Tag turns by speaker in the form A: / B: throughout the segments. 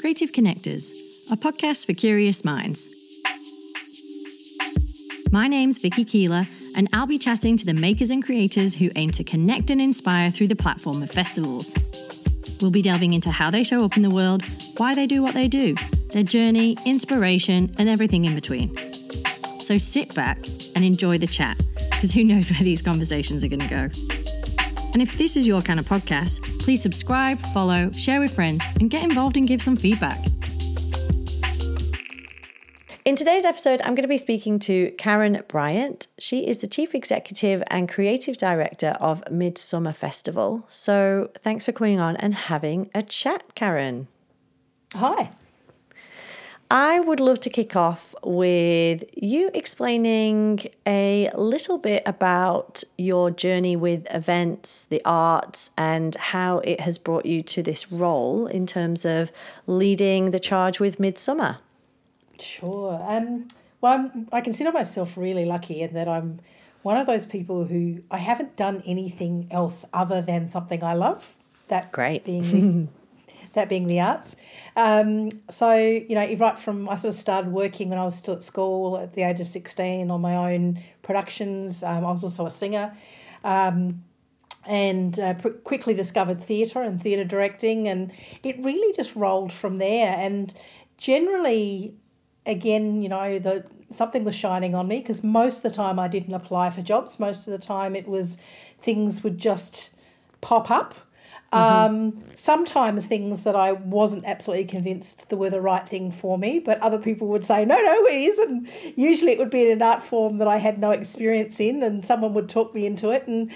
A: Creative Connectors, a podcast for curious minds. My name's Vicky Keeler, and I'll be chatting to the makers and creators who aim to connect and inspire through the platform of festivals. We'll be delving into how they show up in the world, why they do what they do, their journey, inspiration, and everything in between. So sit back and enjoy the chat, because who knows where these conversations are going to go. And if this is your kind of podcast, please subscribe, follow, share with friends, and get involved and give some feedback. In today's episode, I'm going to be speaking to Karen Bryant. She is the Chief Executive and Creative Director of Midsumma Festival. So thanks for coming on and having a chat, Karen.
B: Hi.
A: I would love to kick off with you explaining a little bit about your journey with events, the arts, and how it has brought you to this role in terms of leading the charge with Midsumma.
B: Sure. Um, well, I'm, I consider myself really lucky in that I'm one of those people who I haven't done anything else other than something I love. That
A: great
B: being that being the arts. Um, so, you know, right from I sort of started working when I was still at school at the age of 16 on my own productions. Um, I was also a singer. Um, and uh, pr- quickly discovered theatre and theatre directing, and it really just rolled from there. And generally, again, you know, the something was shining on me because most of the time I didn't apply for jobs. Most of the time it was things would just pop up Mm-hmm. Um, sometimes things that I wasn't absolutely convinced were the right thing for me, but other people would say, no, no, it isn't. Usually it would be in an art form that I had no experience in, and someone would talk me into it. And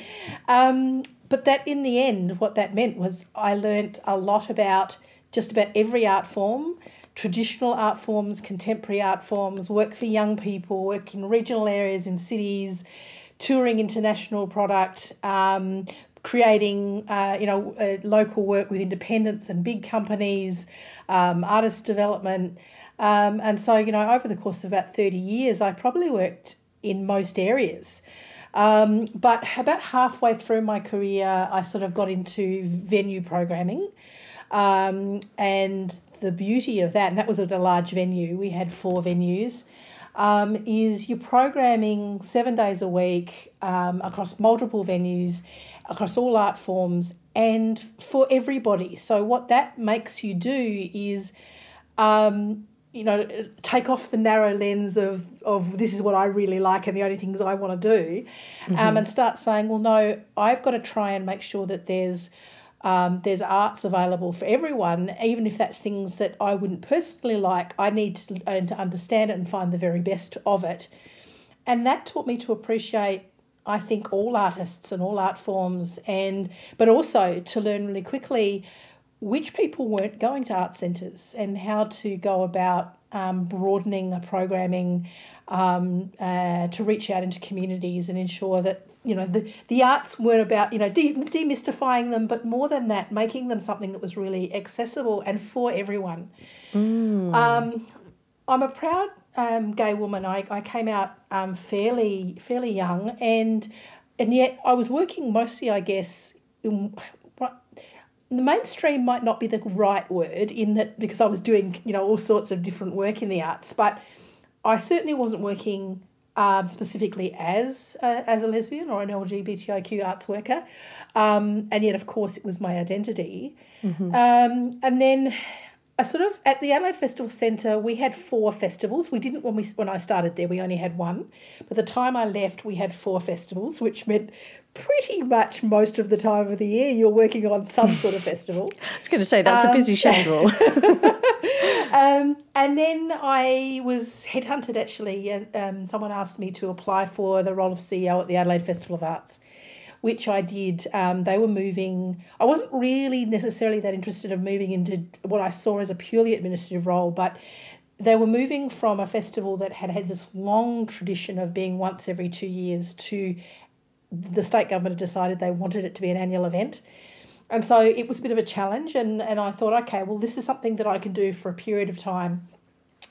B: um, But that in the end, what that meant was I learnt a lot about just about every art form traditional art forms, contemporary art forms, work for young people, work in regional areas in cities, touring international product, um, creating, uh, you know, uh, local work with independents and big companies, um, artist development. Um, and so, you know, over the course of about 30 years, I probably worked in most areas. Um, but about halfway through my career, I sort of got into venue programming. Um, and the beauty of that, and that was at a large venue, we had four venues um, is you're programming seven days a week um, across multiple venues, across all art forms, and for everybody. So, what that makes you do is, um, you know, take off the narrow lens of, of this is what I really like and the only things I want to do, um, mm-hmm. and start saying, well, no, I've got to try and make sure that there's um, there's arts available for everyone, even if that's things that I wouldn't personally like. I need to learn to understand it and find the very best of it. And that taught me to appreciate, I think, all artists and all art forms, and but also to learn really quickly which people weren't going to art centres and how to go about um, broadening a programming um, uh, to reach out into communities and ensure that you know the, the arts weren't about you know de- demystifying them but more than that making them something that was really accessible and for everyone mm. um, i'm a proud um, gay woman I, I came out um, fairly fairly young and and yet i was working mostly i guess in, the mainstream might not be the right word in that because i was doing you know all sorts of different work in the arts but i certainly wasn't working um, specifically as uh, as a lesbian or an LGBTIQ arts worker, um, and yet of course it was my identity. Mm-hmm. Um, and then I sort of at the Adelaide Festival Centre we had four festivals. We didn't when we when I started there we only had one, but the time I left we had four festivals, which meant pretty much most of the time of the year you're working on some sort of festival.
A: I was going to say that's a busy um, schedule.
B: Um, and then I was headhunted actually. Um, someone asked me to apply for the role of CEO at the Adelaide Festival of Arts, which I did. Um, they were moving, I wasn't really necessarily that interested of moving into what I saw as a purely administrative role, but they were moving from a festival that had had this long tradition of being once every two years to the state government had decided they wanted it to be an annual event. And so it was a bit of a challenge, and, and I thought, okay, well, this is something that I can do for a period of time.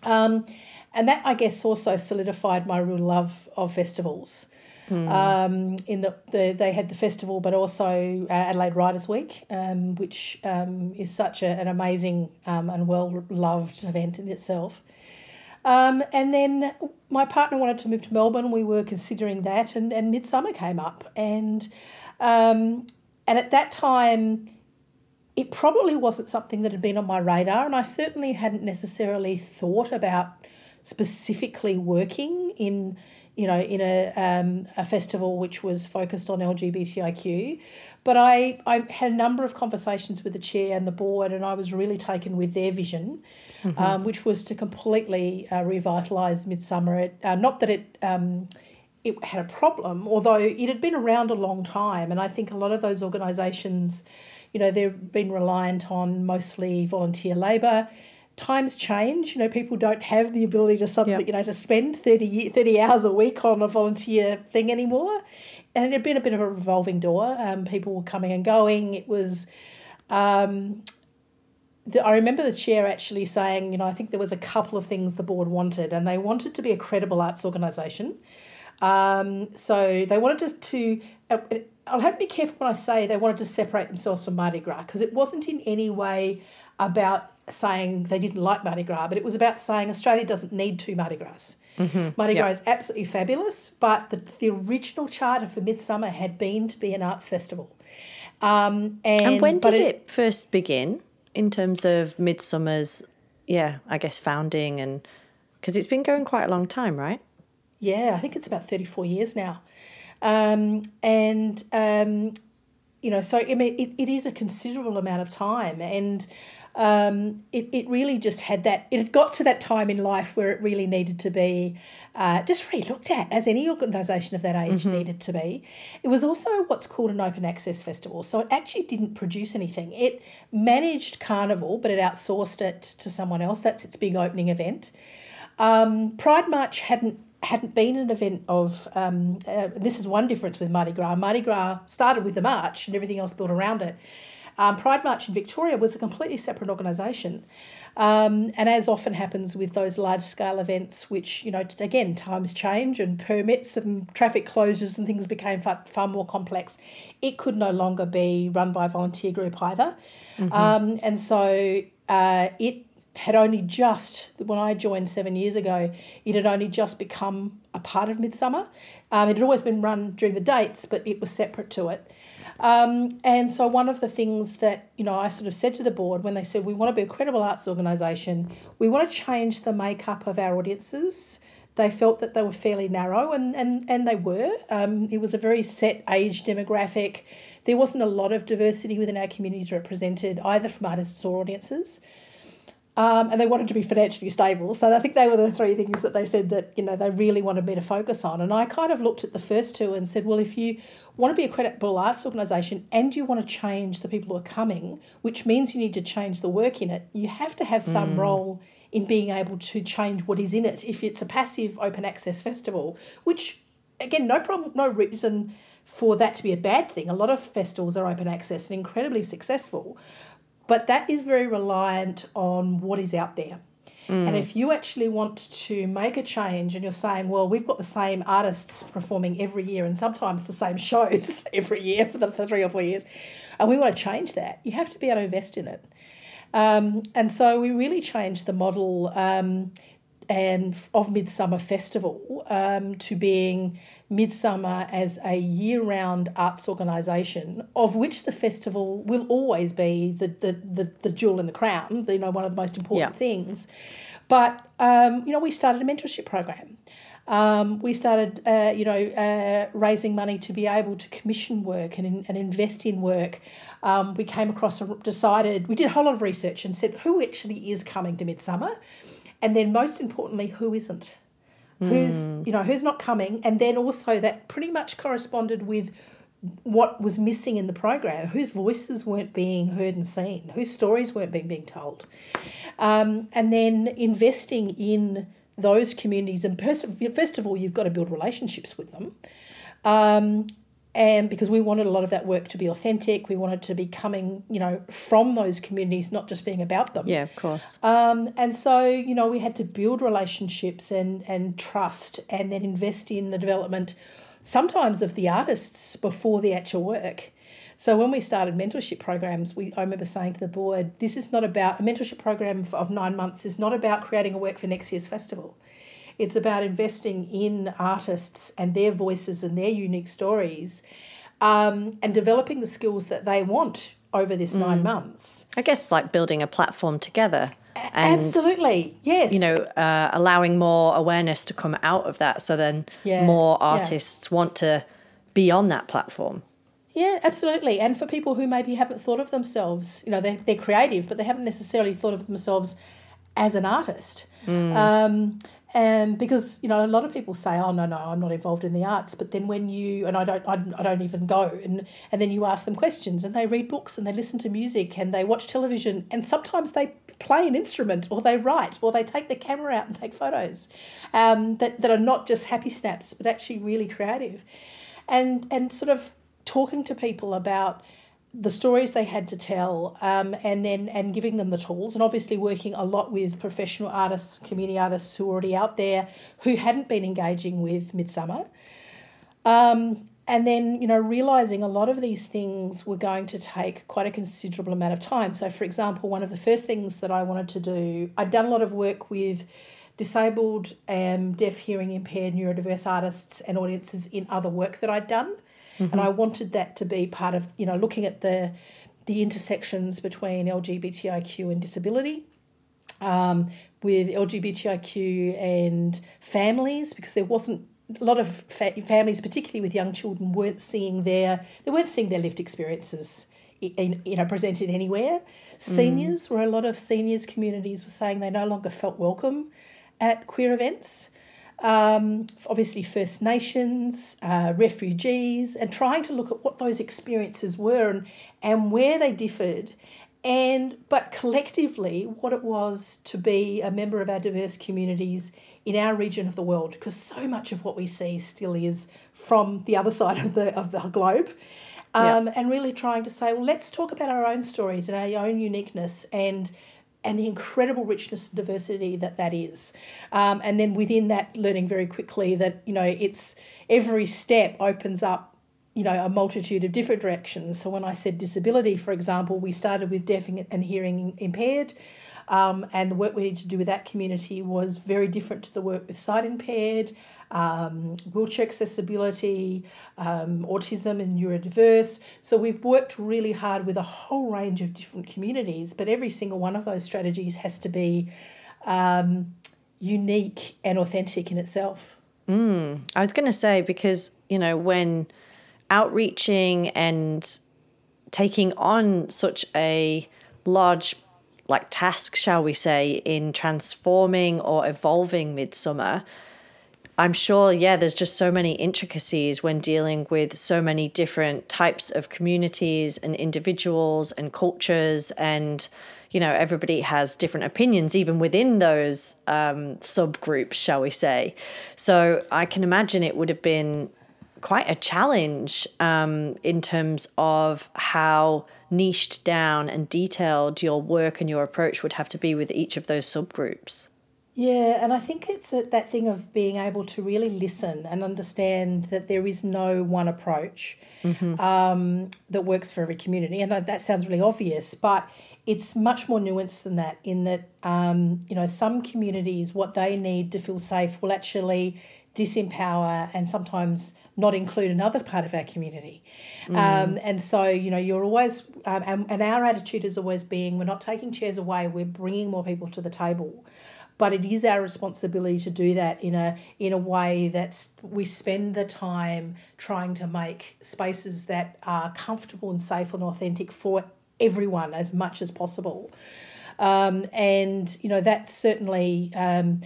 B: Um, and that, I guess, also solidified my real love of festivals. Um, in the, the they had the festival, but also uh, Adelaide Writers Week, um, which um, is such a, an amazing um, and well loved event in itself. Um, and then my partner wanted to move to Melbourne. We were considering that, and, and Midsumma came up, and um, and at that time, it probably wasn't something that had been on my radar, and I certainly hadn't necessarily thought about specifically working in you know, in a, um, a festival which was focused on LGBTIQ. But I, I had a number of conversations with the chair and the board, and I was really taken with their vision, mm-hmm. um, which was to completely uh, revitalise Midsumma. It, uh, not that it. Um, it had a problem, although it had been around a long time, and I think a lot of those organisations, you know, they've been reliant on mostly volunteer labour times change. You know, people don't have the ability to suddenly, yep. you know, to spend 30, 30 hours a week on a volunteer thing anymore. And it had been a bit of a revolving door. Um, people were coming and going. It was, um, the, I remember the chair actually saying, you know, I think there was a couple of things the board wanted, and they wanted to be a credible arts organisation. Um, so they wanted to, to uh, I'll have to be careful when I say they wanted to separate themselves from Mardi Gras because it wasn't in any way about saying they didn't like Mardi Gras, but it was about saying Australia doesn't need two Mardi Gras. Mm-hmm. Mardi yep. Gras is absolutely fabulous, but the, the original charter for Midsumma had been to be an arts festival. Um, and,
A: and, when did it, it, first begin in terms of Midsumma's, yeah, I guess founding and because it's been going quite a long time, right?
B: Yeah, I think it's about 34 years now. Um, and, um, you know, so I mean, it, it is a considerable amount of time. And, um, it, it really just had that, it got to that time in life where it really needed to be uh, just really looked at, as any organisation of that age mm-hmm. needed to be. It was also what's called an open access festival. So it actually didn't produce anything. It managed Carnival, but it outsourced it to someone else. That's its big opening event. Um, Pride March hadn't hadn't been an event of um, uh, this is one difference with Mardi Gras. Mardi Gras started with the march and everything else built around it. Um, Pride March in Victoria was a completely separate organisation. Um, and as often happens with those large scale events, which, you know, again, times change and permits and traffic closures and things became far, far more complex, it could no longer be run by a volunteer group either. Mm-hmm. Um, and so uh, it had only just, when I joined seven years ago, it had only just become a part of Midsumma. Um, it had always been run during the dates, but it was separate to it. Um, and so one of the things that you know I sort of said to the board when they said we want to be a credible arts organisation, we want to change the makeup of our audiences. They felt that they were fairly narrow, and and and they were. Um, it was a very set age demographic. There wasn't a lot of diversity within our communities represented, either from artists or audiences. Um, and they wanted to be financially stable. So I think they were the three things that they said that you know they really wanted me to focus on. And I kind of looked at the first two and said, well, if you want to be a credible arts organisation and you want to change the people who are coming, which means you need to change the work in it, you have to have some mm. role in being able to change what is in it. If it's a passive open access festival, which again, no problem, no reason for that to be a bad thing. A lot of festivals are open access and incredibly successful. But that is very reliant on what is out there. Mm. And if you actually want to make a change and you're saying, well, we've got the same artists performing every year and sometimes the same shows every year for the for three or four years, and we want to change that, you have to be able to invest in it. Um, and so we really changed the model um, and of Midsumma Festival um, to being Midsumma as a year round arts organisation, of which the festival will always be the, the, the, the jewel in the crown, you know, one of the most important yeah. things. But, um, you know, we started a mentorship program. Um, we started, uh, you know, uh, raising money to be able to commission work and, and invest in work. Um, we came across, a, decided, we did a whole lot of research and said who actually is coming to Midsumma, and then most importantly, who isn't? Who's hmm. you know who's not coming? And then also that pretty much corresponded with what was missing in the program. Whose voices weren't being heard and seen. Whose stories weren't being being told. Um, and then investing in those communities. And first of all you've got to build relationships with them. Um, and because we wanted a lot of that work to be authentic we wanted to be coming you know from those communities not just being about them
A: yeah of course
B: um, and so you know we had to build relationships and and trust and then invest in the development sometimes of the artists before the actual work. So when we started mentorship programs, we I remember saying to the board, this is not about a mentorship program of nine months is not about creating a work for next year's festival. It's about investing in artists and their voices and their unique stories, um, and developing the skills that they want over this nine months.
A: I guess like building a platform together. And,
B: Absolutely, yes.
A: You know, uh, allowing more awareness to come out of that, so then
B: Yeah,
A: more
B: yeah.
A: artists want to be on that platform.
B: Yeah, absolutely. And for people who maybe haven't thought of themselves, you know, they're, they're creative, but they haven't necessarily thought of themselves as an artist. Um, and because, you know, a lot of people say, oh, no, no, I'm not involved in the arts. But then when you, and I don't, I, I don't even go, and, and then you ask them questions and they read books and they listen to music and they watch television and sometimes they play an instrument or they write or they take the camera out and take photos um, that, that are not just happy snaps, but actually really creative. And, and sort of talking to people about the stories they had to tell um, and then and giving them the tools and obviously working a lot with professional artists community artists who are already out there who hadn't been engaging with Midsumma. Um, and then you know realizing a lot of these things were going to take quite a considerable amount of time. So for example one of the first things that i wanted to do i'd done a lot of work with disabled and deaf hearing impaired neurodiverse artists and audiences in other work that i'd done and I wanted that to be part of you know looking at the the intersections between LGBTIQ and disability, um, with LGBTIQ and families because there wasn't a lot of fa- families, particularly with young children, weren't seeing their they weren't seeing their lived experiences. In, you know, presented anywhere. Seniors, where a lot of seniors communities were saying they no longer felt welcome at queer events um, obviously First Nations, uh, refugees, and trying to look at what those experiences were and, and where they differed, and but collectively what it was to be a member of our diverse communities in our region of the world, because so much of what we see still is from the other side of the of the globe. Um, And really trying to say, well, let's talk about our own stories and our own uniqueness and and the incredible richness and diversity that that is. Um, and then within that, learning very quickly that, you know, it's every step opens up, you know, a multitude of different directions. So when I said disability, for example, we started with deaf and hearing impaired. Um, and the work we need to do with that community was very different to the work with sight impaired, um, wheelchair accessibility, um, autism and neurodiverse. So we've worked really hard with a whole range of different communities, but every single one of those strategies has to be um, unique and authentic in itself.
A: I was going to say because you know when outreaching and taking on such a large like task, shall we say, in transforming or evolving Midsumma. I'm sure, yeah, there's just so many intricacies when dealing with so many different types of communities and individuals and cultures. And, you know, everybody has different opinions, even within those um, subgroups, shall we say. So I can imagine it would have been quite a challenge um, in terms of how niched down and detailed your work and your approach would have to be with each of those subgroups.
B: Yeah, and I think it's a, that thing of being able to really listen and understand that there is no one approach um, that works for every community. And that sounds really obvious, but it's much more nuanced than that. In that, um, you know, some communities, what they need to feel safe will actually disempower and sometimes not include another part of our community. Um, and so, you know, you're always, um, and, and our attitude is always being we're not taking chairs away, we're bringing more people to the table. But it is our responsibility to do that in a in a way that's we spend the time trying to make spaces that are comfortable and safe and authentic for everyone as much as possible. Um, and you know that certainly um,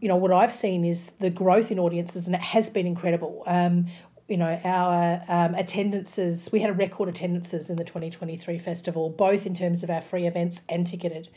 B: you know what I've seen is the growth in audiences, and it has been incredible. Um, you know our um, attendances. We had a record attendances in the twenty twenty three festival, both in terms of our free events and ticketed.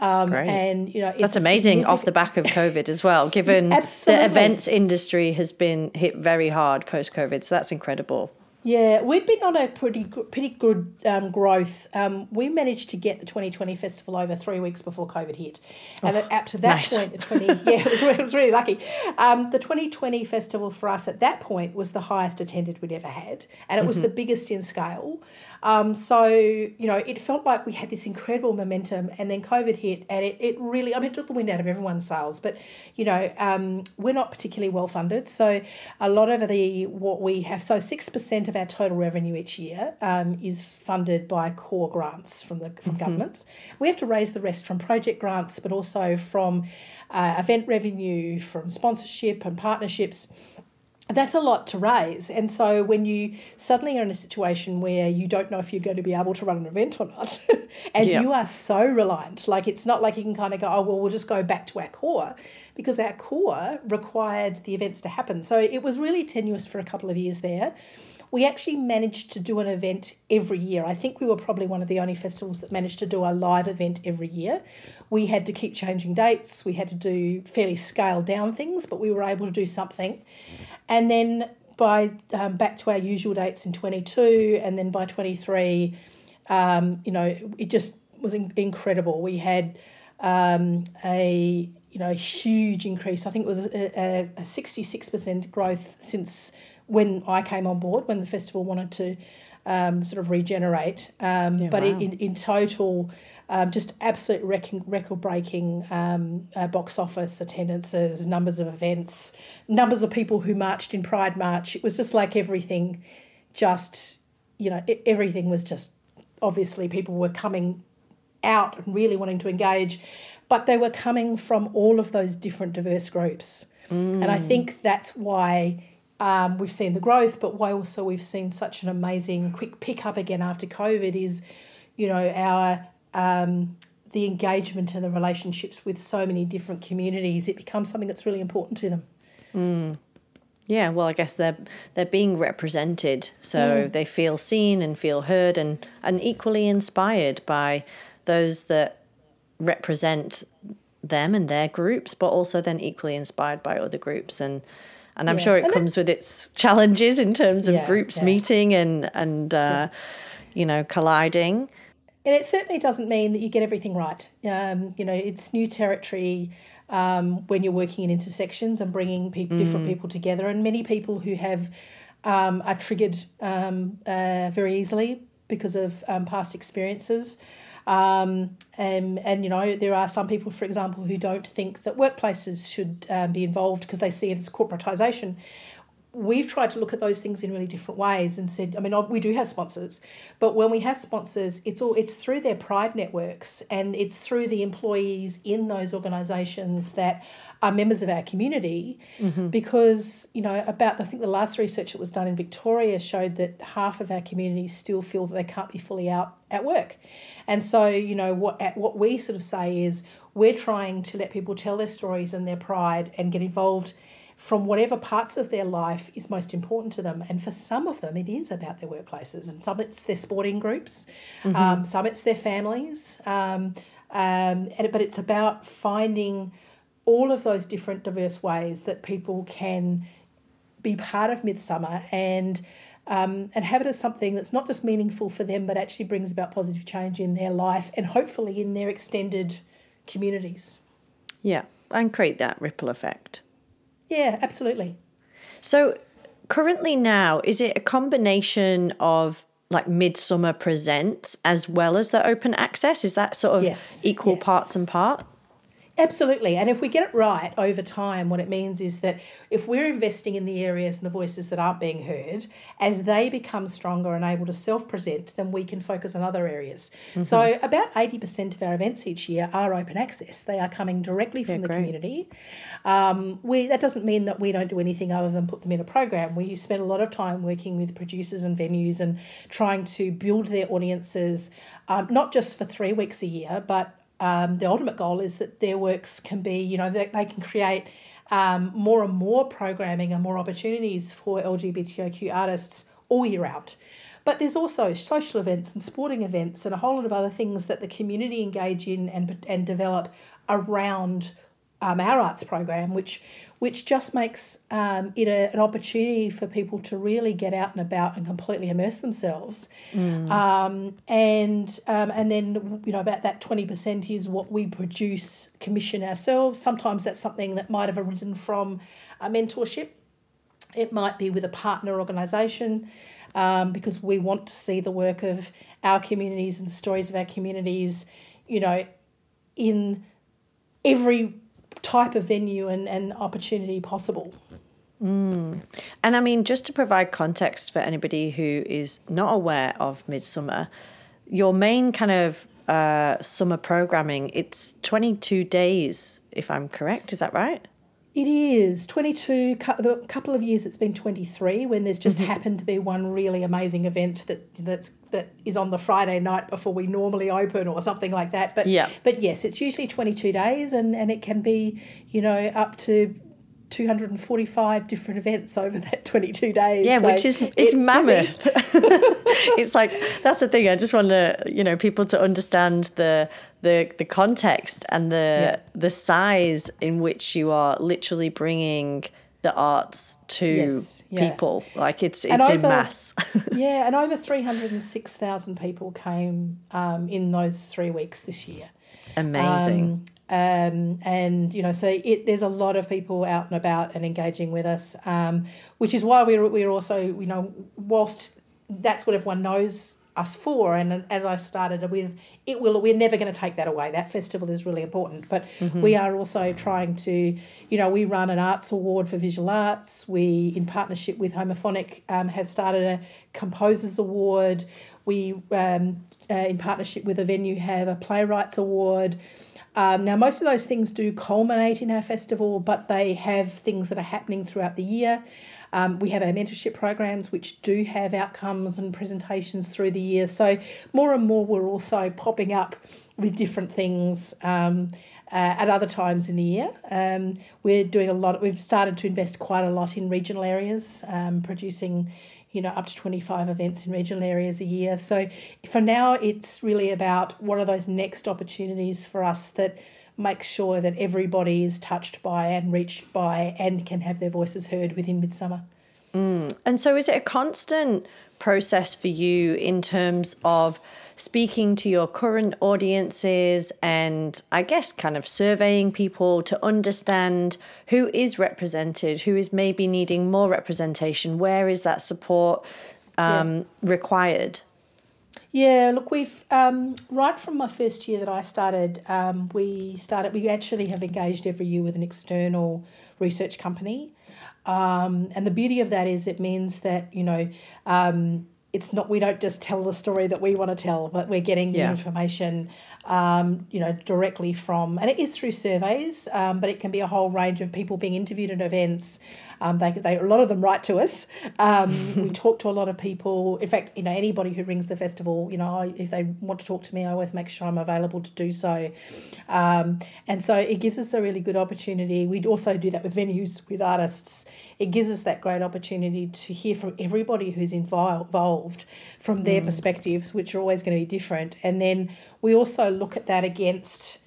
B: Um,
A: Great.
B: and you know it's
A: That's amazing off the back of COVID as well, given the events industry has been hit very hard post COVID. So that's incredible.
B: Yeah, we'd been on a pretty pretty good um, growth. Um, we managed to get the 2020 festival over three weeks before COVID hit, and oh, up to that nice. point, the 20 yeah, it was, it was really lucky. Um, the 2020 festival for us at that point was the highest attended we'd ever had, and it was mm-hmm. the biggest in scale. Um, so you know, it felt like we had this incredible momentum, and then COVID hit, and it, it really I mean it took the wind out of everyone's sails. But you know, um, we're not particularly well funded, so a lot of the what we have so six percent of our total revenue each year um, is funded by core grants from the from mm-hmm. governments. We have to raise the rest from project grants, but also from uh, event revenue, from sponsorship and partnerships. That's a lot to raise. And so when you suddenly are in a situation where you don't know if you're going to be able to run an event or not, and yeah. you are so reliant, like it's not like you can kind of go, oh, well, we'll just go back to our core because our core required the events to happen. So it was really tenuous for a couple of years there we actually managed to do an event every year. I think we were probably one of the only festivals that managed to do a live event every year. We had to keep changing dates, we had to do fairly scaled down things, but we were able to do something. And then by um, back to our usual dates in 22, and then by 23, um, you know, it just was in- incredible. We had um, a you know huge increase. I think it was a, a, 66% growth since when I came on board, when the festival wanted to um, sort of regenerate. Um, yeah, but wow. in, in total, um, just absolute record breaking um, uh, box office attendances, numbers of events, numbers of people who marched in Pride March. It was just like everything, just, you know, it, everything was just obviously people were coming out and really wanting to engage, but they were coming from all of those different diverse groups. Mm. And I think that's why um, we've seen the growth, but why also we've seen such an amazing quick pickup again after COVID is, you know, our um, the engagement and the relationships with so many different communities. It becomes something that's really important to them.
A: Mm. Yeah, well, I guess they're they're being represented, so mm. they feel seen and feel heard, and and equally inspired by those that represent them and their groups, but also then equally inspired by other groups and and I'm yeah. sure it and comes with its challenges in terms of yeah, groups yeah. meeting and and uh, you know colliding.
B: And it certainly doesn't mean that you get everything right. Um, you know, it's new territory um, when you're working in intersections and bringing pe- mm. different people together, and many people who have um, are triggered um, uh, very easily because of um, past experiences. Um, and, and, you know, there are some people, for example, who don't think that workplaces should um, be involved because they see it as corporatisation we've tried to look at those things in really different ways and said i mean we do have sponsors but when we have sponsors it's all it's through their pride networks and it's through the employees in those organizations that are members of our community mm-hmm. because you know about i think the last research that was done in victoria showed that half of our communities still feel that they can't be fully out at work and so you know what what we sort of say is we're trying to let people tell their stories and their pride and get involved from whatever parts of their life is most important to them. And for some of them, it is about their workplaces, and some it's their sporting groups, mm-hmm. um, some it's their families. Um, um, and, but it's about finding all of those different diverse ways that people can be part of Midsumma and um, and have it as something that's not just meaningful for them, but actually brings about positive change in their life and hopefully in their extended communities.
A: Yeah, and create that ripple effect.
B: Yeah, absolutely.
A: So currently now, is it a combination of like Midsumma Presents as well as the open access? Is that sort of yes, equal yes. parts and part?
B: Absolutely. And if we get it right over time, what it means is that if we're investing in the areas and the voices that aren't being heard, as they become stronger and able to self present, then we can focus on other areas. Mm-hmm. So, about 80% of our events each year are open access. They are coming directly from yeah, the community. Um, we, that doesn't mean that we don't do anything other than put them in a program. We spend a lot of time working with producers and venues and trying to build their audiences, um, not just for three weeks a year, but um, the ultimate goal is that their works can be, you know, they, they can create um, more and more programming and more opportunities for LGBTIQ artists all year round. But there's also social events and sporting events and a whole lot of other things that the community engage in and, and develop around um, our arts program, which which just makes um, it a, an opportunity for people to really get out and about and completely immerse themselves. Mm. Um, and um, and then you know about that twenty percent is what we produce, commission ourselves. Sometimes that's something that might have arisen from a mentorship. It might be with a partner organisation. Um, because we want to see the work of our communities and the stories of our communities, you know, in every type of venue and, and opportunity possible.
A: Mm. And I mean, just to provide context for anybody who is not aware of Midsumma, your main kind of uh, summer programming, it's 22 days, if I'm correct. Is that right?
B: It is 22, a couple of years it's been 23 when there's just mm-hmm. happened to be one really amazing event that that's that is on the Friday night before we normally open or something like that. But yeah. but yes, it's usually 22 days and, and it can be, you know, up to 245 different events over that 22 days.
A: Yeah, so which is it's, it's mammoth. it's like that's the thing. I just want to, you know, people to understand the the the context and the yeah. the size in which you are literally bringing the arts to yes, yeah. people. Like it's it's over, in mass.
B: yeah, and over 306,000 people came um, in those 3 weeks this year.
A: Amazing. Um,
B: um, and you know, so it, there's a lot of people out and about and engaging with us, um, which is why we're we're also you know, whilst that's what everyone knows us for, and as I started with, it will we're never going to take that away. That festival is really important, but mm-hmm. we are also trying to, you know, we run an arts award for visual arts. We, in partnership with Homophonic, um, have started a composers award. We, um, uh, in partnership with a venue, have a playwrights award. Um, now, most of those things do culminate in our festival, but they have things that are happening throughout the year. Um, we have our mentorship programs, which do have outcomes and presentations through the year. So, more and more, we're also popping up with different things. Um, uh, at other times in the year. Um, we're doing a lot, we've started to invest quite a lot in regional areas, um, producing you know, up to 25 events in regional areas a year. So for now, it's really about what are those next opportunities for us that make sure that everybody is touched by and reached by and can have their voices heard within Midsumma.
A: Mm. And so is it a constant process for you in terms of speaking to your current audiences and I guess kind of surveying people to understand who is represented, who is maybe needing more representation, where is that support um, yeah. required?
B: Yeah, look, we've um, right from my first year that I started, um, we started. We actually have engaged every year with an external research company, um, and the beauty of that is it means that you know um, it's not we don't just tell the story that we want to tell but we're getting the information um, you know directly from and it is through surveys um, but it can be a whole range of people being interviewed at events. Um, they, they a lot of them write to us. Um, we talk to a lot of people. In fact you know anybody who rings the festival you know if they want to talk to me I always make sure I'm available to do so. Um, and so it gives us a really good opportunity. We also do that with venues with artists. It gives us that great opportunity to hear from everybody who's involved from their mm. perspectives, which are always going to be different. And then we also look at that against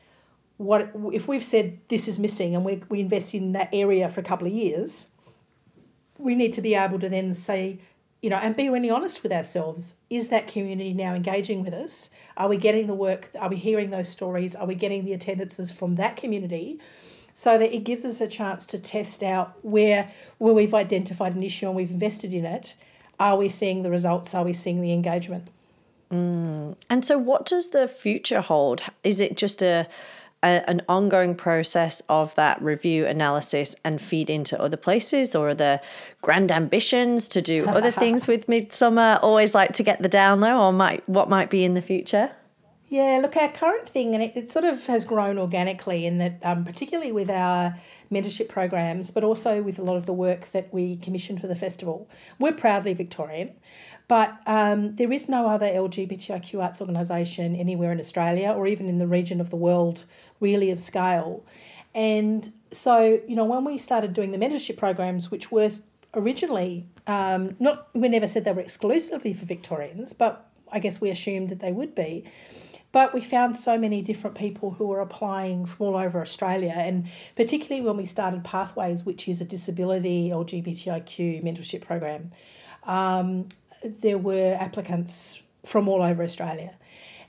B: what if we've said this is missing and we, we invest in that area for a couple of years, we need to be able to then say, you know, and be really honest with ourselves. Is that community now engaging with us? Are we getting the work? Are we hearing those stories? Are we getting the attendances from that community? so that it gives us a chance to test out where where we've identified an issue and we've invested in it are we seeing the results? Are we seeing the engagement?
A: Mm. and so what does the future hold? Is it just a, a, an ongoing process of that review analysis and feed into other places? Or are there grand ambitions to do other things with Midsumma? always like to get the down low or might what might be in the future
B: yeah, look, our current thing, and it, it sort of has grown organically in that, um, particularly with our mentorship programs, but also with a lot of the work that we commission for the festival. We're proudly Victorian, but um, there is no other LGBTIQ arts organisation anywhere in Australia or even in the region of the world really of scale. And so, you know, when we started doing the mentorship programs, which were originally um, not, we never said they were exclusively for Victorians, but I guess we assumed that they would be But we found so many different people who were applying from all over Australia, and particularly when we started Pathways, which is a disability LGBTIQ mentorship program, um, there were applicants from all over Australia.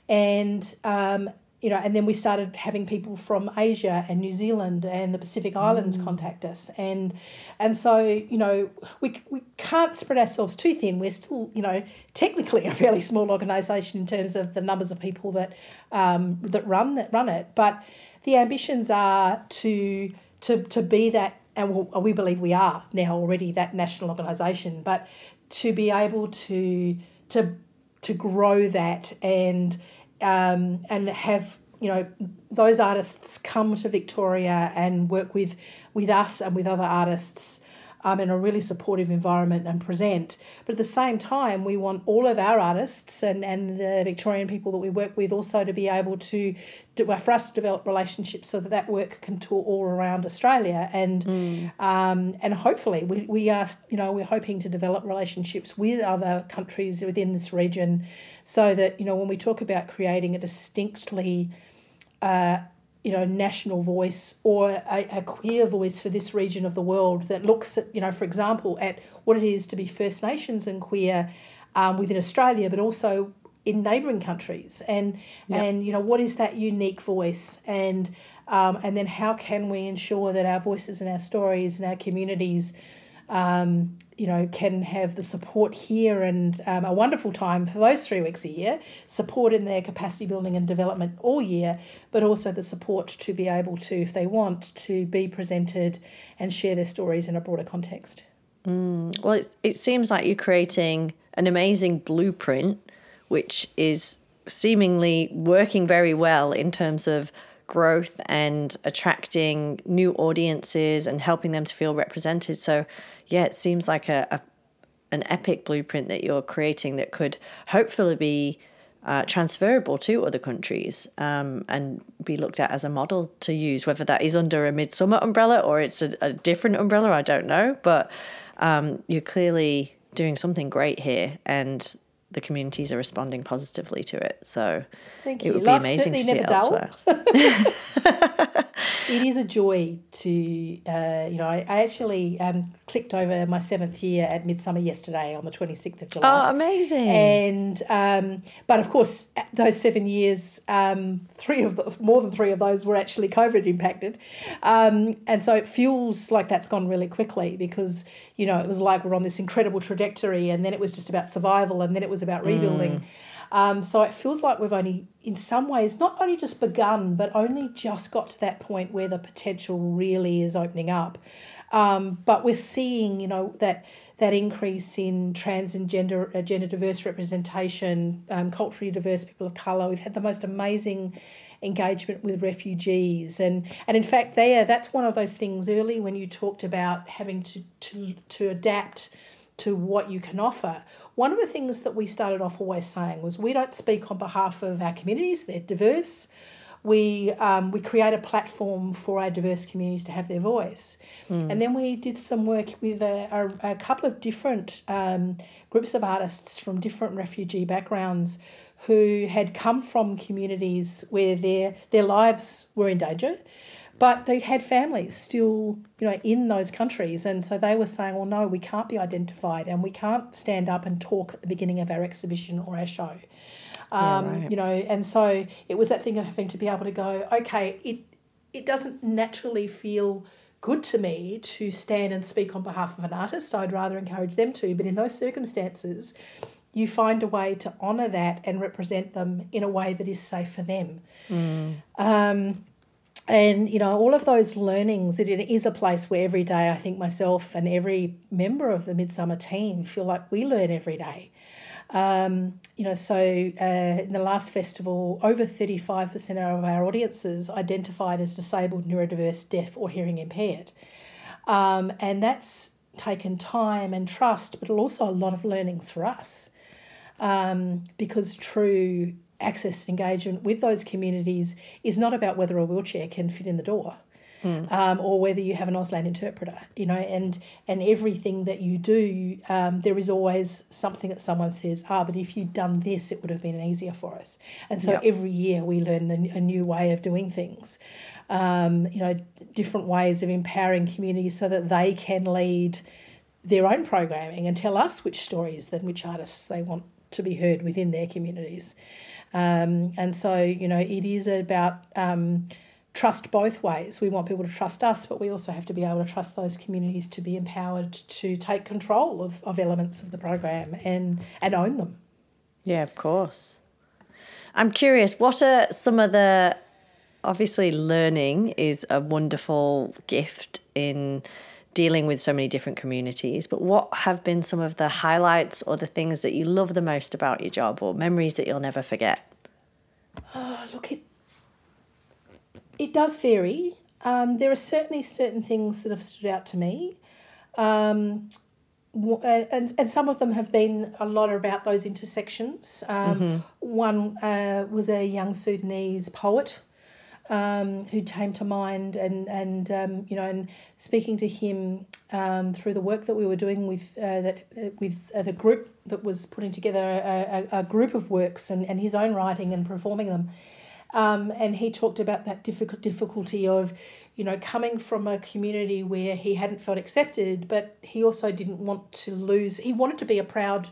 B: And um, you know, and then we started having people from Asia and New Zealand and the Pacific Islands mm. contact us, and and so you know we we can't spread ourselves too thin. We're still you know technically a fairly small organisation in terms of the numbers of people that um, that run that run it, but the ambitions are to to to be that, and we believe we are now already that national organisation, but to be able to to to grow that and um, and have you know those artists come to Victoria and work with with us and with other artists um, in a really supportive environment and present. But at the same time, we want all of our artists and, and the Victorian people that we work with also to be able to, to for us to develop relationships so that that work can tour all around Australia and mm. um, and hopefully we, we are you know we're hoping to develop relationships with other countries within this region so that you know when we talk about creating a distinctly uh, you know, national voice or a, a queer voice for this region of the world that looks at, you know, for example, at what it is to be First Nations and queer um, within Australia, but also in neighbouring countries, and yep. and you know what is that unique voice, and um, and then how can we ensure that our voices and our stories and our communities um, you know, can have the support here and um, a wonderful time for those three weeks a year, support in their capacity building and development all year, but also the support to be able to, if they want, to be presented and share their stories in a broader context.
A: Mm, well, it, it seems like you're creating an amazing blueprint, which is seemingly working very well in terms of growth and attracting new audiences and helping them to feel represented. So, yeah, it seems like a, a an epic blueprint that you're creating that could hopefully be uh, transferable to other countries um, and be looked at as a model to use, whether that is under a Midsumma umbrella or it's a, a different umbrella, I don't know. But um, you're clearly doing something great here, and the communities are responding positively to it. So
B: Thank
A: you.
B: it
A: would be amazing to see it elsewhere.
B: it is a joy to, uh, you know, I, I actually um, clicked over my seventh year at Midsumma yesterday on the 26th of July.
A: Oh, amazing.
B: And, um, but of course, those seven years, um, three of the, more than three of those were actually COVID impacted. Um, and so it feels like that's gone really quickly because, you know, it was like we're on this incredible trajectory and then it was just about survival and then it was about rebuilding. Mm. Um, so it feels like we've only, in some ways, not only just begun, but only just got to that point where the potential really is opening up. Um, but we're seeing, you know, that that increase in trans and gender uh, gender diverse representation, um, culturally diverse people of colour. We've had the most amazing engagement with refugees and and in fact there that's one of those things early when you talked about having to to, to adapt to what you can offer. One of the things that we started off always saying was we don't speak on behalf of our communities, they're diverse. We, um, we create a platform for our diverse communities to have their voice. Mm. And then we did some work with a, a, a couple of different um, groups of artists from different refugee backgrounds who had come from communities where their, their lives were in danger but they had families still, you know, in those countries. And so they were saying, well, no, we can't be identified and we can't stand up and talk at the beginning of our exhibition or our show. Um, yeah, right. You know, and so it was that thing of having to be able to go, okay, it, it doesn't naturally feel good to me to stand and speak on behalf of an artist. I'd rather encourage them to. But in those circumstances, you find a way to honour that and represent them in a way that is safe for them. Mm. Um, and you know all of those learnings it, it is a place where every day i think myself and every member of the Midsumma team feel like we learn every day. Um, you know so uh, in the last festival over 35% of our audiences identified as disabled neurodiverse deaf or hearing impaired. Um, and that's taken time and trust but also a lot of learnings for us. Um, because true access engagement with those communities is not about whether a wheelchair can fit in the door. um, or whether you have an Auslan interpreter, you know, and and everything that you do, um, there is always something that someone says, ah, but if you'd done this, it would have been easier for us. And so
A: Yep.
B: every year we learn a, a new way of doing things, um, you know, different ways of empowering communities so that they can lead their own programming and tell us which stories and which artists they want to be heard within their communities. Um, and so, you know, it is about um, trust both ways. We want people to trust us, but we also have to be able to trust those communities to be empowered to take control of, of elements of the program and, and own them.
A: Yeah, of course. I'm curious, what are some of the obviously learning is a wonderful gift in dealing with so many different communities, but what have been some of the highlights or the things that you love the most about your job or memories that you'll never forget?
B: Oh, look, it, it does vary. Um, there are certainly certain things that have stood out to me. Um, and, and some of them have been a lot about those intersections. Um, One uh, was a young Sudanese poet um, who came to mind, and and um, you know, and speaking to him um, through the work that we were doing with uh, that uh, with uh, the group that was putting together a, a, a group of works and, and his own writing and performing them. Um, and he talked about that difficult difficulty of, you know, coming from a community where he hadn't felt accepted, but he also didn't want to lose. He wanted to be a proud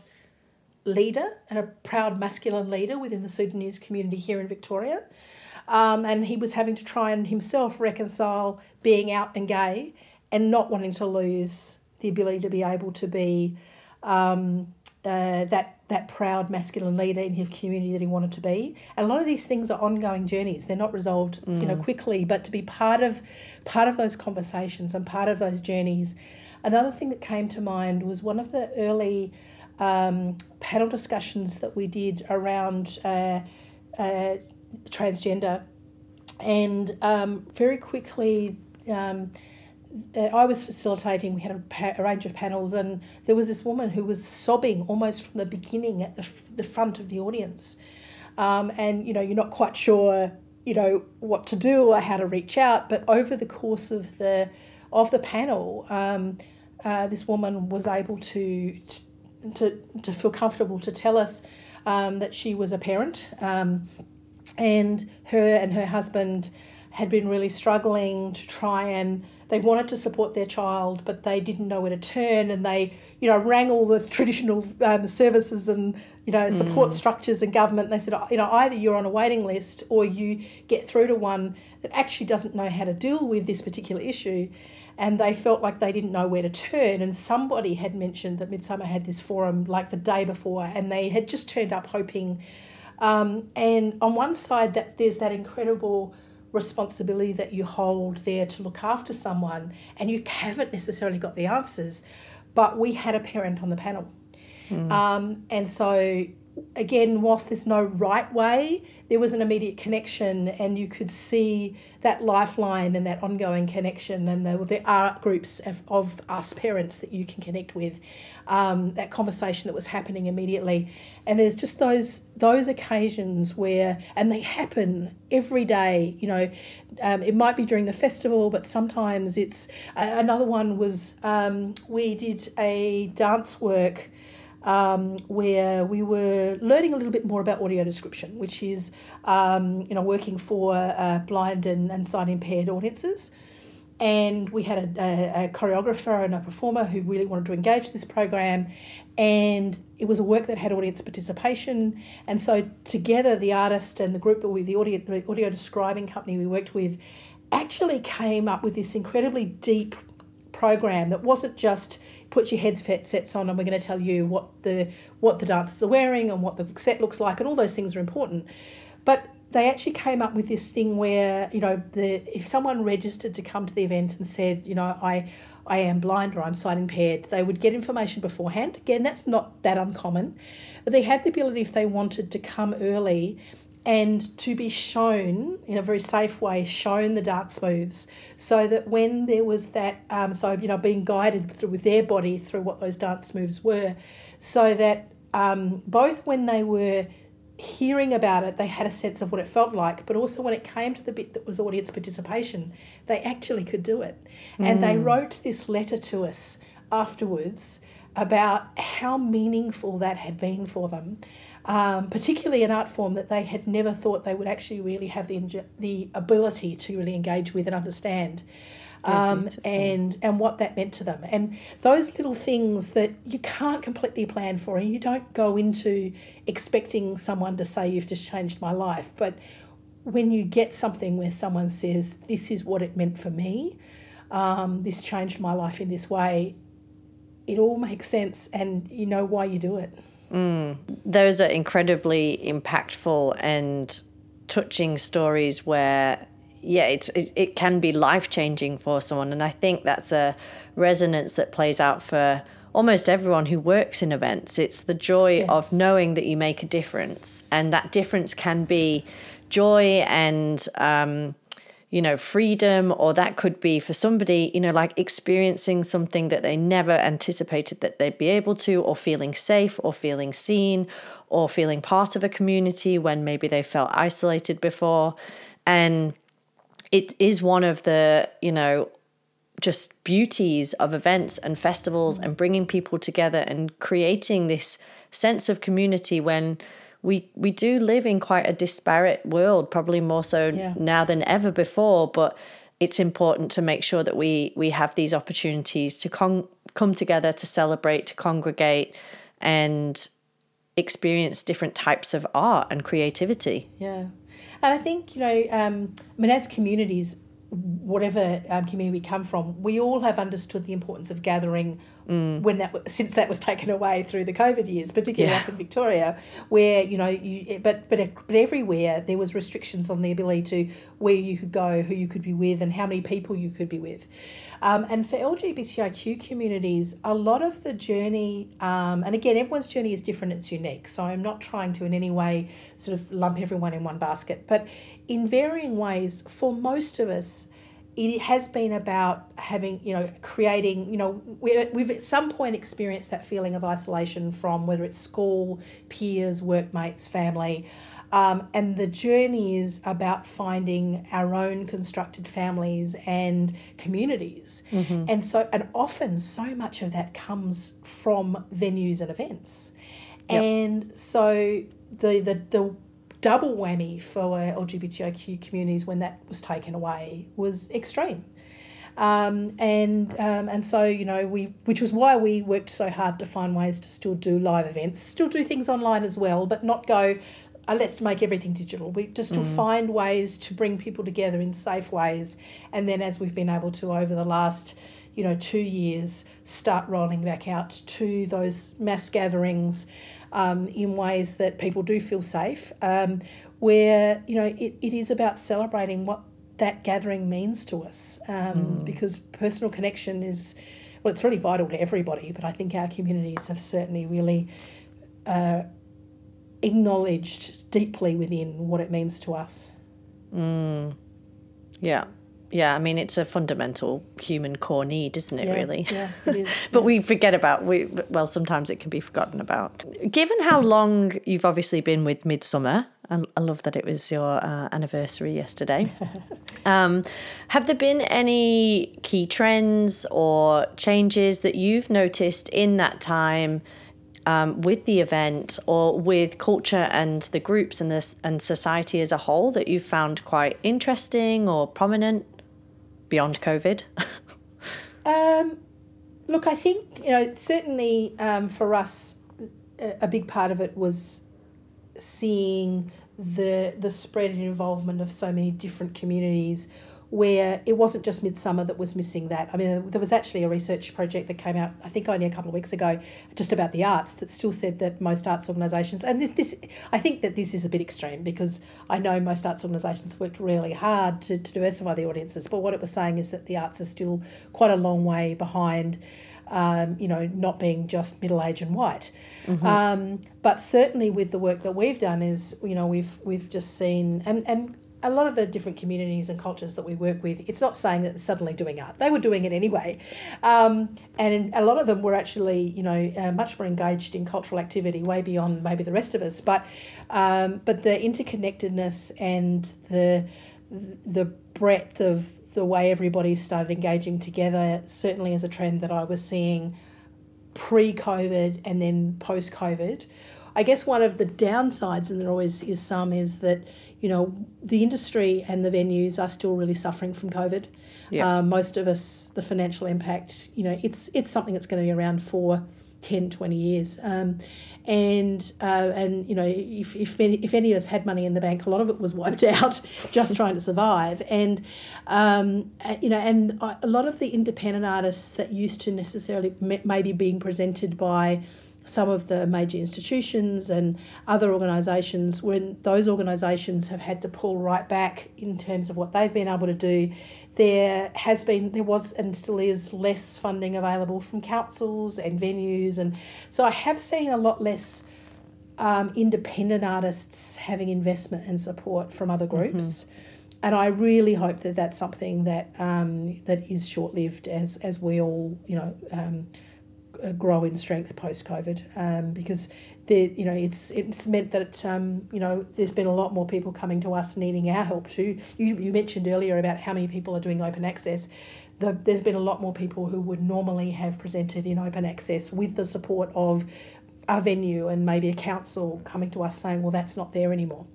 B: leader and a proud masculine leader within the Sudanese community here in Victoria. Um, and he was having to try and himself reconcile being out and gay and not wanting to lose the ability to be able to be um, uh, that that proud masculine leader in his community that he wanted to be. And a lot of these things are ongoing journeys. They're not resolved, you know, quickly. But to be part of part of those conversations and part of those journeys. Another thing that came to mind was one of the early um, panel discussions that we did around uh, uh, transgender, and um, very quickly. Um, uh, I was facilitating. We had a, pa- a range of panels, and there was this woman who was sobbing almost from the beginning at the, f- the front of the audience. Um, and you know, you're not quite sure, you know, what to do or how to reach out. But over the course of the of the panel, um, uh, this woman was able to to to feel comfortable to tell us um, that she was a parent, um, and her and her husband had been really struggling to try and they wanted to support their child, but they didn't know where to turn, and they, you know, rang all the traditional um, services and you know support structures and government. And they said, you know, either you're on a waiting list or you get through to one that actually doesn't know how to deal with this particular issue, and they felt like they didn't know where to turn. And somebody had mentioned that Midsumma had this forum like the day before, and they had just turned up hoping. Um, and on one side, that there's that incredible responsibility that you hold there to look after someone and you haven't necessarily got the answers but we had a parent on the panel. Um, and so again whilst there's no right way there was an immediate connection and you could see that lifeline and that ongoing connection. And there, there are groups of, of us parents that you can connect with um, that conversation that was happening immediately. And there's just those those occasions where and they happen every day you know um, it might be during the festival but sometimes it's uh, another one was um, we did a dance work um, where we were learning a little bit more about audio description, which is um, you know working for uh, blind and, and sight impaired audiences. And we had a, a, a choreographer and a performer who really wanted to engage this program, and it was a work that had audience participation. And so together, the artist and the group that we, the audio, the audio describing company we worked with, actually came up with this incredibly deep program that wasn't just put your headsets on and we're going to tell you what the what the dancers are wearing and what the set looks like and all those things are important. But they actually came up with this thing where you know the if someone registered to come to the event and said you know I I am blind or I'm sight impaired they would get information beforehand. Again that's not that uncommon. But they had the ability if they wanted to come early and to be shown in a very safe way, shown the dance moves, so that when there was that, um, so you know, being guided through with their body through what those dance moves were, so that um, both when they were hearing about it, they had a sense of what it felt like, but also when it came to the bit that was audience participation, they actually could do it. Mm. And they wrote this letter to us afterwards about how meaningful that had been for them, um, particularly an art form that they had never thought they would actually really have the, the ability to really engage with and understand um, and and what that meant to them. And those little things that you can't completely plan for, and you don't go into expecting someone to say you've just changed my life, but when you get something where someone says this is what it meant for me, um, this changed my life in this way, it all makes sense, and you know why you do it.
A: Mm. Those are incredibly impactful and touching stories where yeah, it's it, it can be life changing for someone, and I think that's a resonance that plays out for almost everyone who works in events. It's the joy yes. of knowing that you make a difference, and that difference can be joy and um, you know freedom, or that could be for somebody you know like experiencing something that they never anticipated that they'd be able to, or feeling safe, or feeling seen, or feeling part of a community when maybe they felt isolated before, and it is one of the, you know, just beauties of events and festivals and bringing people together and creating this sense of community when we we do live in quite a disparate world probably more so yeah. now than ever before but it's important to make sure that we we have these opportunities to con- come together to celebrate to congregate and experience different types of art and creativity
B: yeah and I think, you know, um, I mean, as communities, whatever um, community we come from, we all have understood the importance of gathering mm. when that since that was taken away through the COVID years, particularly yeah. us in Victoria, where you know you but but but everywhere there was restrictions on the ability to where you could go, who you could be with, and how many people you could be with, um, and for LGBTIQ communities, a lot of the journey, um, and again, everyone's journey is different, it's unique. So I'm not trying to in any way sort of lump everyone in one basket, but in varying ways, for most of us, it has been about having, you know, creating, you know, we, we've at some point experienced that feeling of isolation from whether it's school, peers, workmates, family. Um, and the journey is about finding our own constructed families and communities. Mm-hmm. And so, and often so much of that comes from venues and events. Yep. And so the, the, the double whammy for LGBTIQ communities when that was taken away was extreme. Um, and um, and so you know we which was why we worked so hard to find ways to still do live events, still do things online as well, but not go. Uh, let's make everything digital. We just mm. find ways to bring people together in safe ways, and then as we've been able to over the last you know two years, start rolling back out to those mass gatherings um, in ways that people do feel safe, um, where you know it, it is about celebrating what that gathering means to us um, mm. because personal connection is well it's really vital to everybody but i think our communities have certainly really uh, acknowledged deeply within what it means to us
A: mm. yeah yeah, I mean it's a fundamental human core need, isn't it?
B: Yeah,
A: really.
B: Yeah, it is.
A: but
B: yeah.
A: we forget about we. Well, sometimes it can be forgotten about. Given how long you've obviously been with Midsumma, I, I love that it was your uh, anniversary yesterday. um, have there been any key trends or changes that you've noticed in that time? Um, with the event or with culture and the groups and this and society as a whole that you've found quite interesting or prominent? Beyond COVID?
B: um, look, I think you know certainly um, for us, a big part of it was seeing the the spread and involvement of so many different communities where it wasn't just Midsumma that was missing that. I mean, there was actually a research project that came out, I think only a couple of weeks ago, just about the arts that still said that most arts organisations, and this, this, I think that this is a bit extreme because I know most arts organisations worked really hard to, to diversify the audiences, but what it was saying is that the arts are still quite a long way behind. Um, you know, not being just middle aged and white. Mm-hmm. Um, but certainly with the work that we've done is, you know, we've we've just seen and and a lot of the different communities and cultures that we work with, it's not saying that they're suddenly doing art. They were doing it anyway. Um, and a lot of them were actually, you know, uh, much more engaged in cultural activity, way beyond maybe the rest of us. But, um, but the interconnectedness and the, the breadth of the way everybody started engaging together certainly is a trend that I was seeing pre COVID and then post COVID. I guess one of the downsides, and there always is some, is that you know the industry and the venues are still really suffering from COVID. Yeah. Um, most of us, the financial impact, you know, it's it's something that's going to be around for 10, 20 years. Um, and uh, and you know if if any, if any of us had money in the bank, a lot of it was wiped out just trying to survive. And um, uh, you know, and a lot of the independent artists that used to necessarily maybe being presented by some of the major institutions and other organisations, when those organisations have had to pull right back in terms of what they've been able to do, there has been, there was and still is less funding available from councils and venues. And so I have seen a lot less um, independent artists having investment and support from other groups. Mm-hmm. And I really hope that that's something that um, that is short lived as as we all you know um, grow in strength post COVID um, because the you know it's it's meant that um, you know there's been a lot more people coming to us needing our help too. You, you mentioned earlier about how many people are doing open access. The, there's been a lot more people who would normally have presented in open access with the support of a venue and maybe a council coming to us saying, well, that's not there anymore.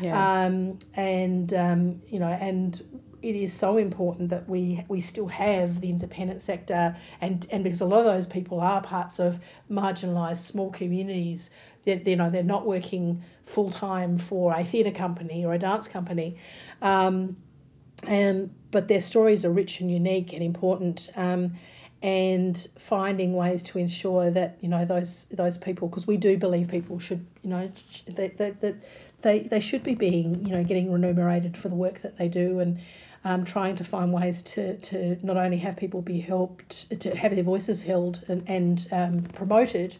B: Yeah. Um, and um, you know, and it is so important that we we still have the independent sector and and because a lot of those people are parts of marginalized small communities that you know they're not working full time for a theatre company or a dance company. Um, and but their stories are rich and unique and important um, and finding ways to ensure that you know those those people because we do believe people should you know that, that, that they, they should be being you know getting remunerated for the work that they do and um, trying to find ways to, to not only have people be helped, to have their voices held and, and um, promoted,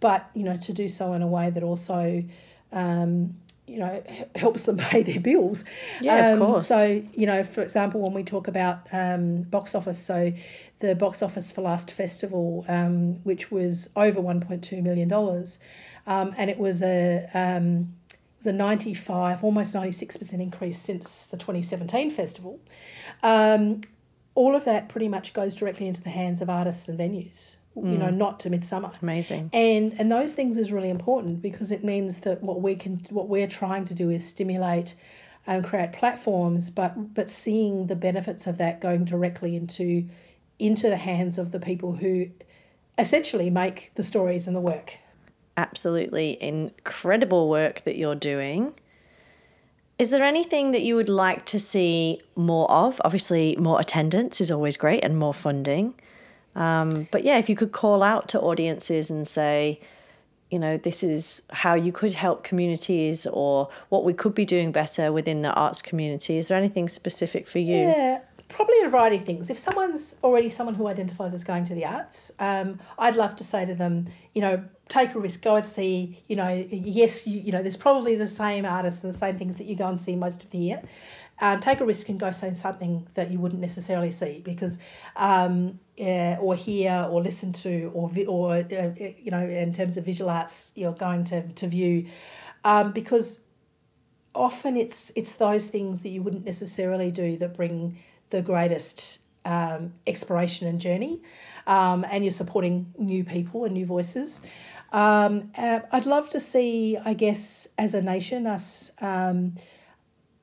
B: but, you know, to do so in a way that also, um, you know, helps them pay their bills.
A: Yeah, of um, course.
B: So, you know, for example, when we talk about um, box office, so the box office for last festival, um, which was over $1.2 million, um, and it was a a 95, almost 96% increase since the 2017 festival. Um, all of that pretty much goes directly into the hands of artists and venues. Mm. You know, mm. not to Midsumma
A: Amazing.
B: And and those things is really important because it means that what we can what we're trying to do is stimulate and create platforms, but but seeing the benefits of that going directly into into the hands of the people who essentially make the stories and the work
A: absolutely incredible work that you're doing. Is there anything that you would like to see more of? Obviously, more attendance is always great and more funding. Um, but yeah, if you could call out to audiences and say, you know, this is how you could help communities or what we could be doing better within the arts community. Is there anything specific for you?
B: Yeah, probably a variety of things. If someone's already someone who identifies as going to the arts, um, I'd love to say to them, you know, take a risk, go and see, you know, yes, you, you know, there's probably the same artists and the same things that you go and see most of the year. Um, take a risk and go see something that you wouldn't necessarily see because, um, uh, or hear or listen to or vi- or uh, you know, in terms of visual arts, you're going to to view, um, because often it's it's those things that you wouldn't necessarily do that bring the greatest um, exploration and journey, um, and you're supporting new people and new voices. Um, uh, I'd love to see, I guess, as a nation, us um,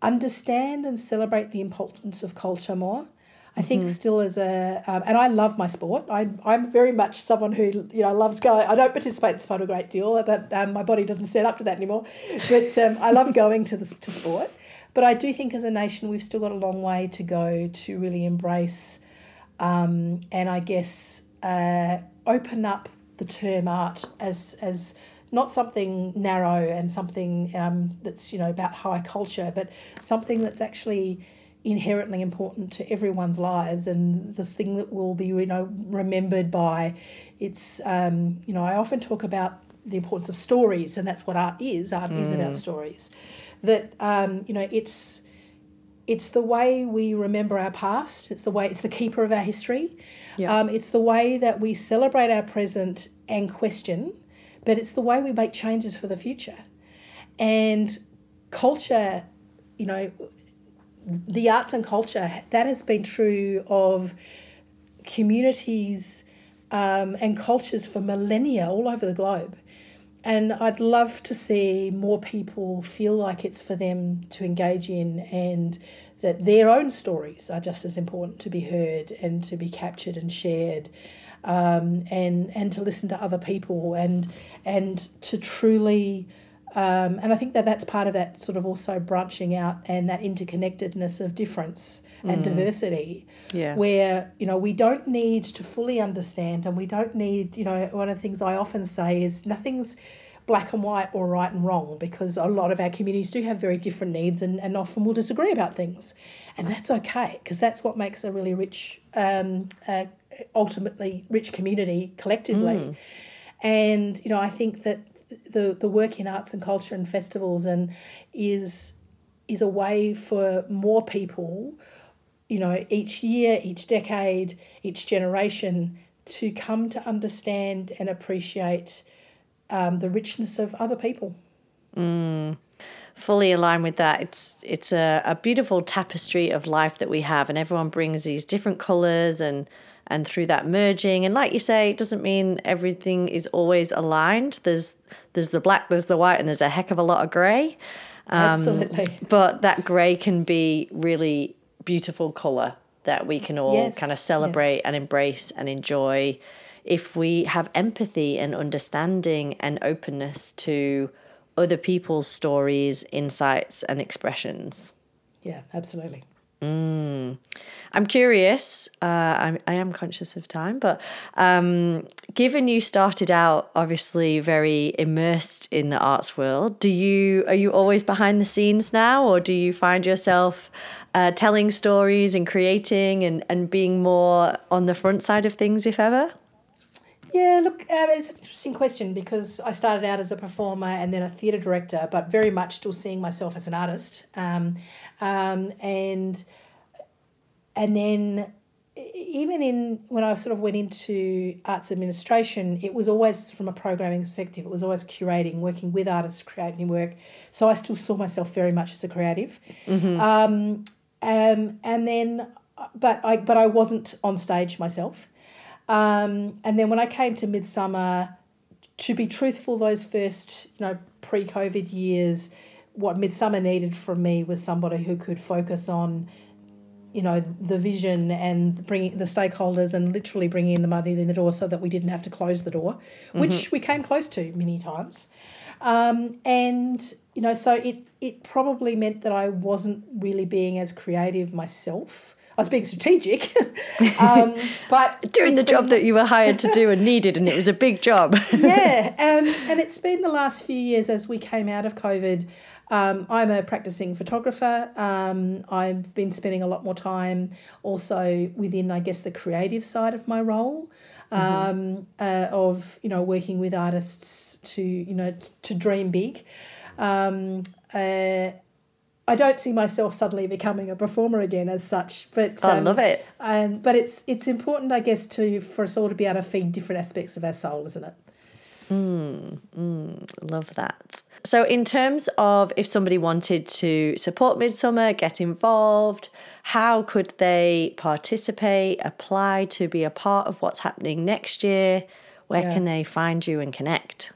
B: understand and celebrate the importance of culture more. I think mm-hmm. still as a um, and I love my sport. I'm I'm very much someone who you know loves going. I don't participate in sport a great deal, but um, my body doesn't stand up to that anymore. But um, I love going to the to sport. But I do think as a nation, we've still got a long way to go to really embrace um, and I guess uh, open up the term art as, as not something narrow and something um, that's you know about high culture, but something that's actually inherently important to everyone's lives and this thing that will be you know remembered by it's um, you know I often talk about the importance of stories and that's what art is art mm. is about mm. stories that um, you know it's it's the way we remember our past. It's the way it's the keeper of our history.
A: Yeah.
B: Um, it's the way that we celebrate our present and question, but it's the way we make changes for the future. And culture, you know, the arts and culture that has been true of communities um, and cultures for millennia all over the globe. And I'd love to see more people feel like it's for them to engage in and that their own stories are just as important to be heard and to be captured and shared. Um, and and to listen to other people and and to truly um, and I think that that's part of that sort of also branching out and that interconnectedness of difference and diversity
A: Yeah.
B: where you know we don't need to fully understand and we don't need you know one of the things i often say is nothing's black and white or right and wrong because a lot of our communities do have very different needs and, and often will disagree about things. And that's okay because that's what makes a really rich um, uh, ultimately rich community collectively. And you know i think that the the work in arts and culture and festivals and is is a way for more people you know, each year, each decade, each generation to come to understand and appreciate um, the richness of other people.
A: fully aligned with that. It's it's a, a beautiful tapestry of life that we have, and everyone brings these different colors and and through that merging. And like you say, it doesn't mean everything is always aligned. There's there's the black, there's the white, and there's a heck of a lot of grey.
B: Um, absolutely.
A: But that grey can be really beautiful color that we can all
B: Yes,
A: kind of
B: yes.
A: celebrate and embrace and enjoy if we have empathy and understanding and openness to other people's stories, insights, and expressions.
B: Yeah, absolutely.
A: I'm curious. Uh, I'm, I am conscious of time, but um, given you started out obviously very immersed in the arts world, do you are you always behind the scenes now, or do you find yourself uh, telling stories and creating and and being more on the front side of things, if ever?
B: Yeah, look, um, it's an interesting question because I started out as a performer and then a theatre director, but very much still seeing myself as an artist. Um, um, and and then even in when I sort of went into arts administration, it was always from a programming perspective. It was always curating, working with artists, creating work. So I still saw myself very much as a creative. Um, um, and then, but I but I wasn't on stage myself. Um, and then when I came to Midsumma, to be truthful, those first you know pre-COVID years, what Midsumma needed from me was somebody who could focus on, you know, the vision and bringing the stakeholders and literally bringing in the money in the door so that we didn't have to close the door, which we came close to many times. Um, and you know, so it it probably meant that I wasn't really being as creative myself. I was being strategic, um, but
A: Doing the
B: it's
A: job that you were hired to do and needed, and it was a big job.
B: yeah, um, and it's been the last few years as we came out of COVID. Um, I'm a practicing photographer. Um, I've been spending a lot more time also within, I guess, the creative side of my role. Um, uh, of you know working with artists to you know t- to dream big. Um, uh, I don't see myself suddenly becoming a performer again as such, but
A: I
B: um,
A: love it.
B: Um, but it's it's important, I guess, to for us all to be able to feed different aspects of our soul, isn't it?
A: Love that. So, in terms of if somebody wanted to support Midsumma, get involved, how could they participate, apply to be a part of what's happening next year? Where
B: Yeah.
A: can they find you and connect?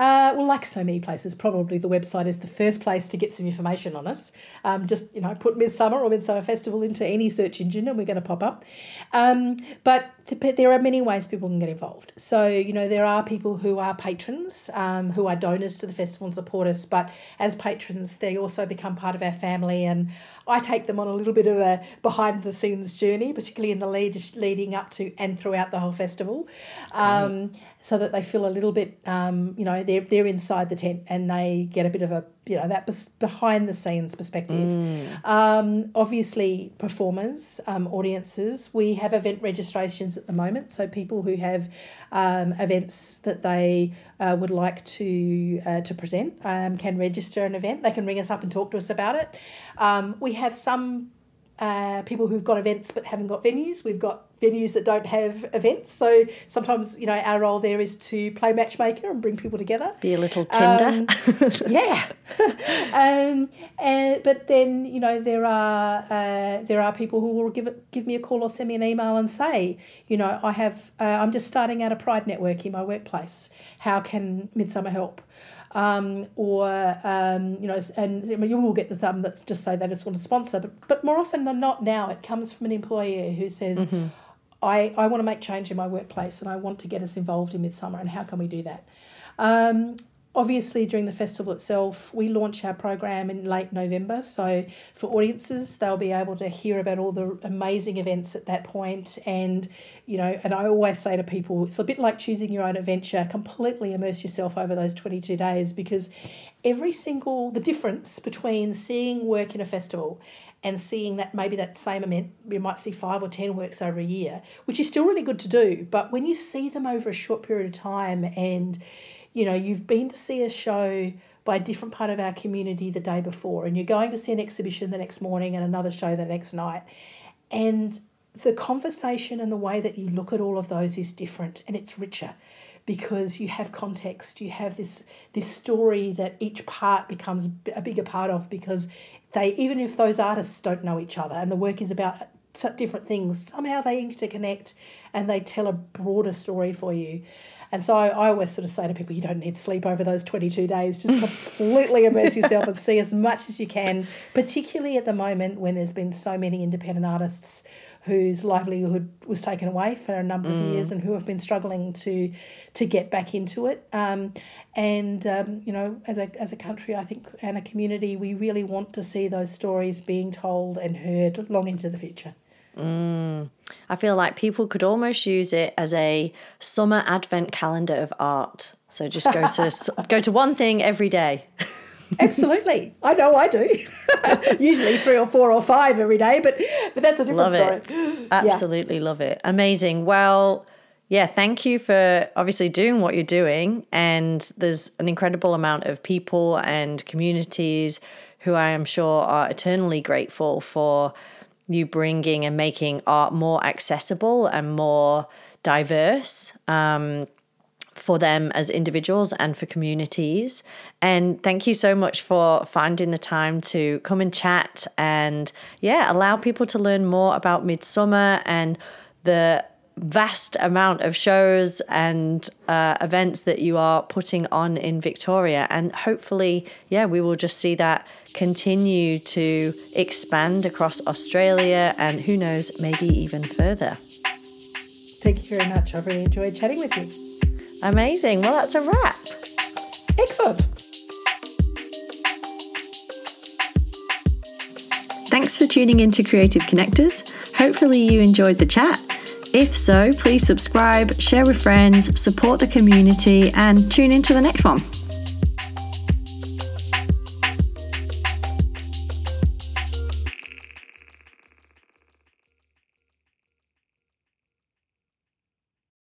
B: Uh, well, like so many places, probably the website is the first place to get some information on us. Um, just you know, put Midsumma or Midsumma Festival into any search engine, and we're going to pop up. Um, but to, there are many ways people can get involved. So you know, there are people who are patrons, um, who are donors to the festival and support us. But as patrons, they also become part of our family, and I take them on a little bit of a behind the scenes journey, particularly in the lead leading up to and throughout the whole festival. Um, so that they feel a little bit, um, you know, they're, they're inside the tent and they get a bit of a, you know, that behind the scenes perspective. Mm. Um, obviously, performers, um, audiences, we have event registrations at the moment. So people who have um, events that they uh, would like to uh, to present um, can register an event. They can ring us up and talk to us about it. Um, we have some uh, people who've got events but haven't got venues. We've got venues that don't have events. So sometimes, you know, our role there is to play matchmaker and bring people together.
A: Be a little Tinder.
B: Um, yeah. um, and, but then, you know, there are uh, there are people who will give it, give me a call or send me an email and say, you know, I have uh, I'm just starting out a Pride network in my workplace. How can Midsumma help? um, or um, you know, and you will get the some that just say they just want to sponsor, but but more often than not now it comes from an employer who says. Mm-hmm. I, I want to make change in my workplace and I want to get us involved in Midsumma, and how can we do that? Um, obviously during the festival itself we launch our program in late november so for audiences they'll be able to hear about all the amazing events at that point. and you know and i always say to people it's a bit like choosing your own adventure completely immerse yourself over those 22 days because every single the difference between seeing work in a festival and seeing that maybe that same event you might see five or ten works over a year which is still really good to do but when you see them over a short period of time and you know, you've been to see a show by a different part of our community the day before, and you're going to see an exhibition the next morning and another show the next night. And the conversation and the way that you look at all of those is different and it's richer because you have context you have this this story that each part becomes a bigger part of because they even if those artists don't know each other and the work is about different things somehow they interconnect and they tell a broader story for you and so I, I always sort of say to people, you don't need sleep over those 22 days. Just completely immerse yourself and see as much as you can, particularly at the moment when there's been so many independent artists whose livelihood was taken away for a number mm. of years and who have been struggling to to get back into it. Um, and um, you know, as a as a country, I think, and a community, we really want to see those stories being told and heard long into the future.
A: Mm. I feel like people could almost use it as a summer advent calendar of art. So just go to go to one thing every day.
B: Absolutely, I know I do. Usually three or four or five every day, but but that's a different
A: love
B: story.
A: It. Absolutely yeah. love it. Amazing. Well, yeah, thank you for obviously doing what you're doing. And there's an incredible amount of people and communities who I am sure are eternally grateful for you bringing and making art more accessible and more diverse um, for them as individuals and for communities. And thank you so much for finding the time to come and chat and, yeah, allow people to learn more about Midsumma and the vast amount of shows and uh, events that you are putting on in Victoria. And hopefully, yeah, we will just see that continue to expand across Australia and who knows, maybe even further.
B: Thank you very much. I've really enjoyed chatting with you.
A: Amazing. Well, that's a wrap.
B: Excellent.
C: Thanks for tuning in to Creative Connectors. Hopefully, you enjoyed the chat. If so, please subscribe, share with friends, support the community, and tune into the next one.